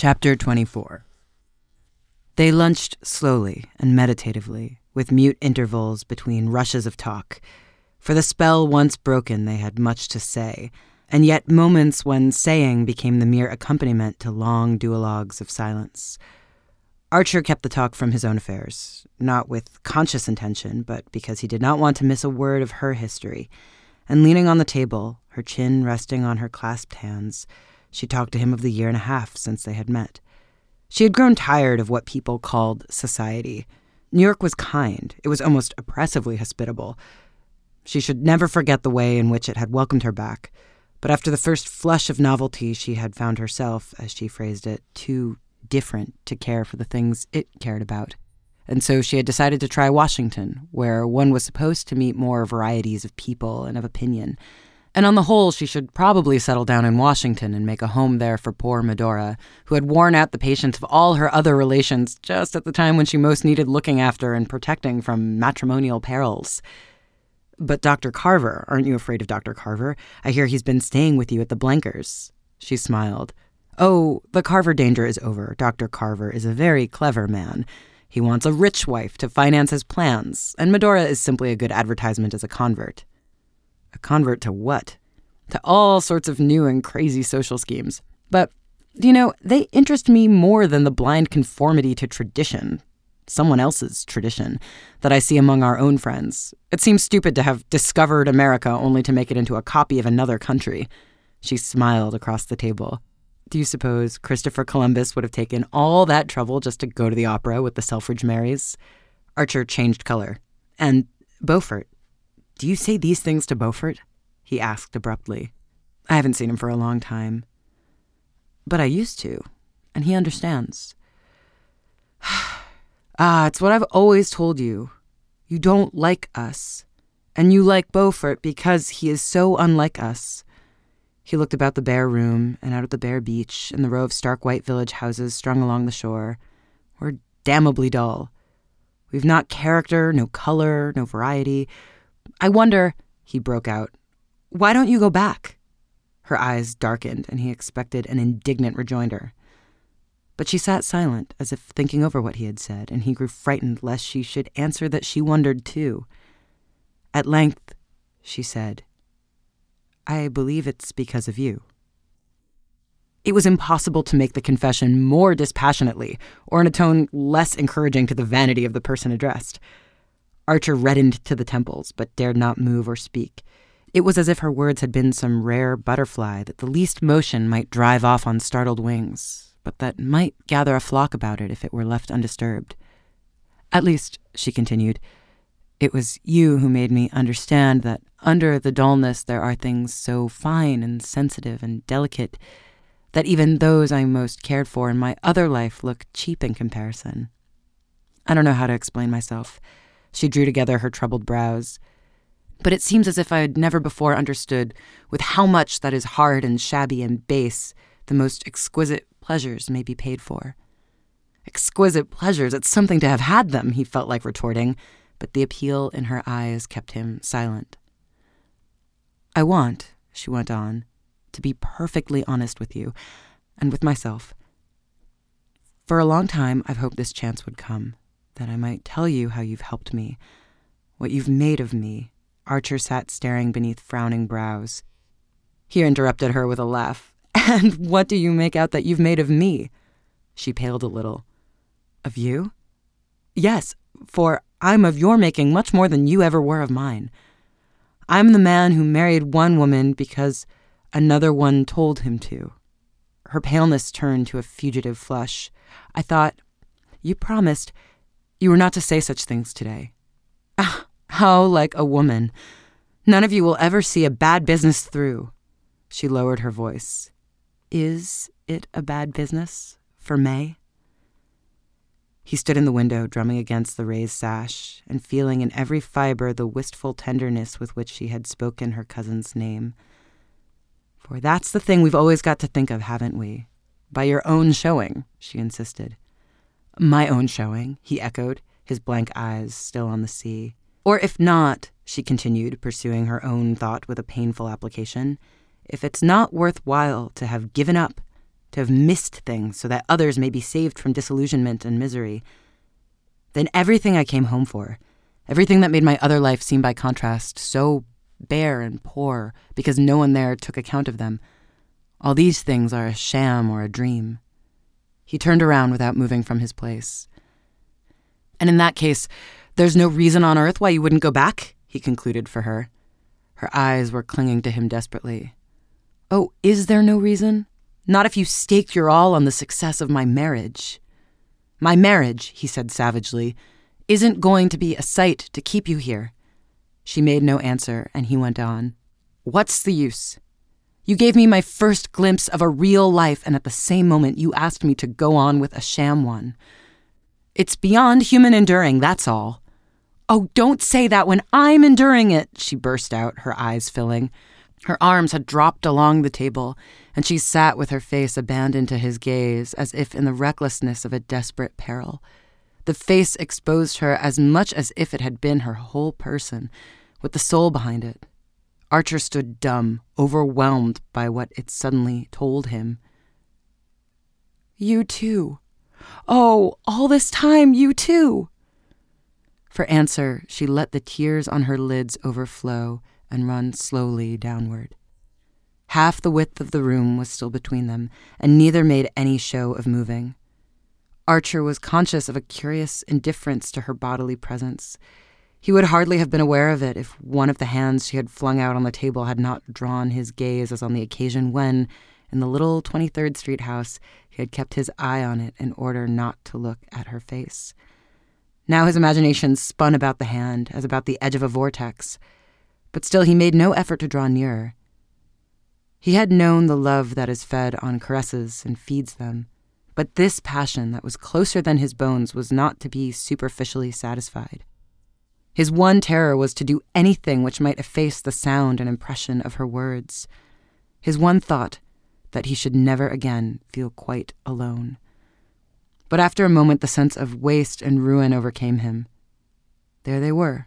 Chapter 24 They lunched slowly and meditatively, with mute intervals between rushes of talk. For the spell once broken, they had much to say, and yet moments when saying became the mere accompaniment to long duologues of silence. Archer kept the talk from his own affairs, not with conscious intention, but because he did not want to miss a word of her history. And leaning on the table, her chin resting on her clasped hands, she talked to him of the year and a half since they had met. She had grown tired of what people called society. New York was kind, it was almost oppressively hospitable. She should never forget the way in which it had welcomed her back. But after the first flush of novelty, she had found herself, as she phrased it, too different to care for the things it cared about. And so she had decided to try Washington, where one was supposed to meet more varieties of people and of opinion. And on the whole, she should probably settle down in Washington and make a home there for poor Medora, who had worn out the patience of all her other relations just at the time when she most needed looking after and protecting from matrimonial perils. But Dr. Carver, aren't you afraid of Dr. Carver? I hear he's been staying with you at the Blenkers. She smiled. Oh, the Carver danger is over. Dr. Carver is a very clever man. He wants a rich wife to finance his plans, and Medora is simply a good advertisement as a convert. A convert to what? To all sorts of new and crazy social schemes. But, you know, they interest me more than the blind conformity to tradition, someone else's tradition, that I see among our own friends. It seems stupid to have discovered America only to make it into a copy of another country. She smiled across the table. Do you suppose Christopher Columbus would have taken all that trouble just to go to the opera with the Selfridge Merrys? Archer changed color. And Beaufort, do you say these things to Beaufort? he asked abruptly. I haven't seen him for a long time. But I used to, and he understands. ah, it's what I've always told you. You don't like us. And you like Beaufort because he is so unlike us. He looked about the bare room and out at the bare beach and the row of stark white village houses strung along the shore. We're damnably dull. We've not character, no color, no variety. I wonder, he broke out, why don't you go back? Her eyes darkened, and he expected an indignant rejoinder. But she sat silent, as if thinking over what he had said, and he grew frightened lest she should answer that she wondered too. At length, she said, I believe it's because of you. It was impossible to make the confession more dispassionately, or in a tone less encouraging to the vanity of the person addressed. Archer reddened to the temples, but dared not move or speak. It was as if her words had been some rare butterfly that the least motion might drive off on startled wings, but that might gather a flock about it if it were left undisturbed. At least, she continued, it was you who made me understand that under the dullness there are things so fine and sensitive and delicate that even those I most cared for in my other life look cheap in comparison. I don't know how to explain myself. She drew together her troubled brows. But it seems as if I had never before understood with how much that is hard and shabby and base the most exquisite pleasures may be paid for. Exquisite pleasures, it's something to have had them, he felt like retorting, but the appeal in her eyes kept him silent. I want, she went on, to be perfectly honest with you and with myself. For a long time, I've hoped this chance would come that I might tell you how you've helped me, what you've made of me. Archer sat staring beneath frowning brows. He interrupted her with a laugh. And what do you make out that you've made of me? She paled a little. Of you? Yes, for I'm of your making much more than you ever were of mine. I'm the man who married one woman because another one told him to. Her paleness turned to a fugitive flush. I thought, You promised you were not to say such things today. Ah, how like a woman. None of you will ever see a bad business through. She lowered her voice. Is it a bad business for May? He stood in the window, drumming against the raised sash, and feeling in every fiber the wistful tenderness with which she had spoken her cousin's name. For that's the thing we've always got to think of, haven't we? By your own showing, she insisted. My own showing, he echoed, his blank eyes still on the sea. Or if not, she continued, pursuing her own thought with a painful application, if it's not worth while to have given up to have missed things so that others may be saved from disillusionment and misery, then everything I came home for, everything that made my other life seem by contrast so bare and poor because no one there took account of them, all these things are a sham or a dream. He turned around without moving from his place. And in that case, there's no reason on earth why you wouldn't go back, he concluded for her. Her eyes were clinging to him desperately. Oh, is there no reason? Not if you staked your all on the success of my marriage. My marriage, he said savagely, isn't going to be a sight to keep you here. She made no answer, and he went on. What's the use? You gave me my first glimpse of a real life, and at the same moment you asked me to go on with a sham one. It's beyond human enduring, that's all. Oh, don't say that when I'm enduring it, she burst out, her eyes filling. Her arms had dropped along the table, and she sat with her face abandoned to his gaze, as if in the recklessness of a desperate peril. The face exposed her as much as if it had been her whole person, with the soul behind it. Archer stood dumb, overwhelmed by what it suddenly told him. You too. Oh, all this time, you too. For answer, she let the tears on her lids overflow and run slowly downward. Half the width of the room was still between them, and neither made any show of moving. Archer was conscious of a curious indifference to her bodily presence. He would hardly have been aware of it if one of the hands she had flung out on the table had not drawn his gaze as on the occasion when, in the little 23rd Street house, he had kept his eye on it in order not to look at her face. Now his imagination spun about the hand as about the edge of a vortex, but still he made no effort to draw nearer. He had known the love that is fed on caresses and feeds them, but this passion that was closer than his bones was not to be superficially satisfied. His one terror was to do anything which might efface the sound and impression of her words. His one thought, that he should never again feel quite alone. But after a moment, the sense of waste and ruin overcame him. There they were,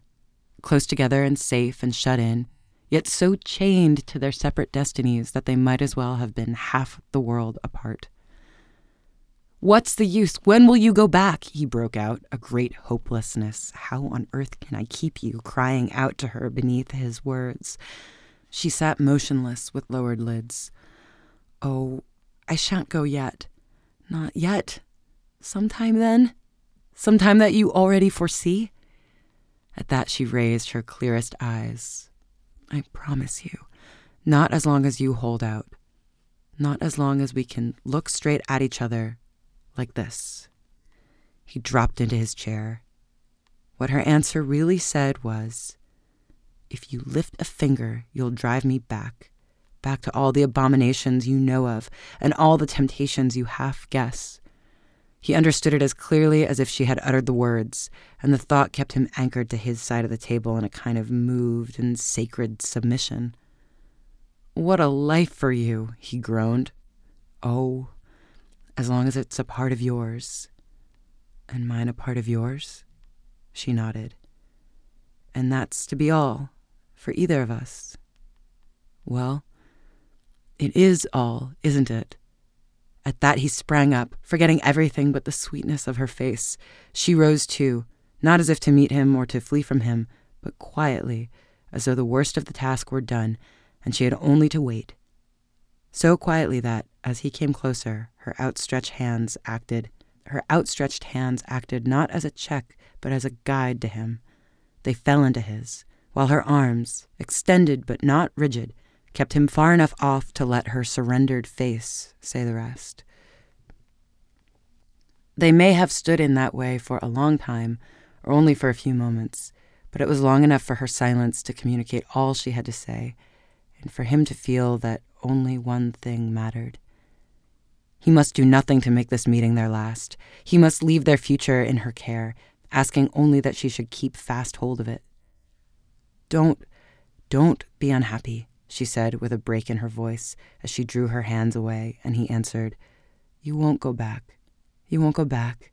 close together and safe and shut in, yet so chained to their separate destinies that they might as well have been half the world apart. What's the use? When will you go back? He broke out, a great hopelessness. How on earth can I keep you? crying out to her beneath his words. She sat motionless with lowered lids. Oh, I shan't go yet. Not yet. Sometime then? Sometime that you already foresee? At that, she raised her clearest eyes. I promise you, not as long as you hold out. Not as long as we can look straight at each other like this. He dropped into his chair. What her answer really said was, If you lift a finger, you'll drive me back, back to all the abominations you know of and all the temptations you half guess. He understood it as clearly as if she had uttered the words, and the thought kept him anchored to his side of the table in a kind of moved and sacred submission. What a life for you, he groaned. Oh, as long as it's a part of yours. And mine a part of yours? She nodded. And that's to be all for either of us. Well, it is all, isn't it? At that he sprang up, forgetting everything but the sweetness of her face. She rose too, not as if to meet him or to flee from him, but quietly, as though the worst of the task were done, and she had only to wait. So quietly that, as he came closer, her outstretched hands acted. Her outstretched hands acted not as a check, but as a guide to him. They fell into his, while her arms, extended but not rigid, kept him far enough off to let her surrendered face say the rest. They may have stood in that way for a long time, or only for a few moments, but it was long enough for her silence to communicate all she had to say, and for him to feel that only one thing mattered. He must do nothing to make this meeting their last. He must leave their future in her care, asking only that she should keep fast hold of it. Don't, don't be unhappy, she said with a break in her voice as she drew her hands away, and he answered, You won't go back. You won't go back,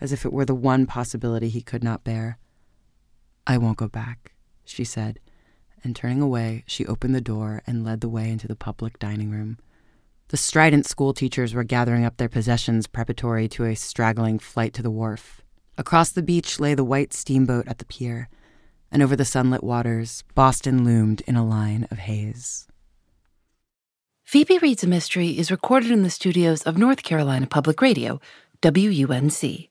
as if it were the one possibility he could not bear. I won't go back, she said, and turning away, she opened the door and led the way into the public dining room. The strident school teachers were gathering up their possessions preparatory to a straggling flight to the wharf. Across the beach lay the white steamboat at the pier, and over the sunlit waters, Boston loomed in a line of haze. Phoebe Reads a Mystery is recorded in the studios of North Carolina Public Radio, WUNC.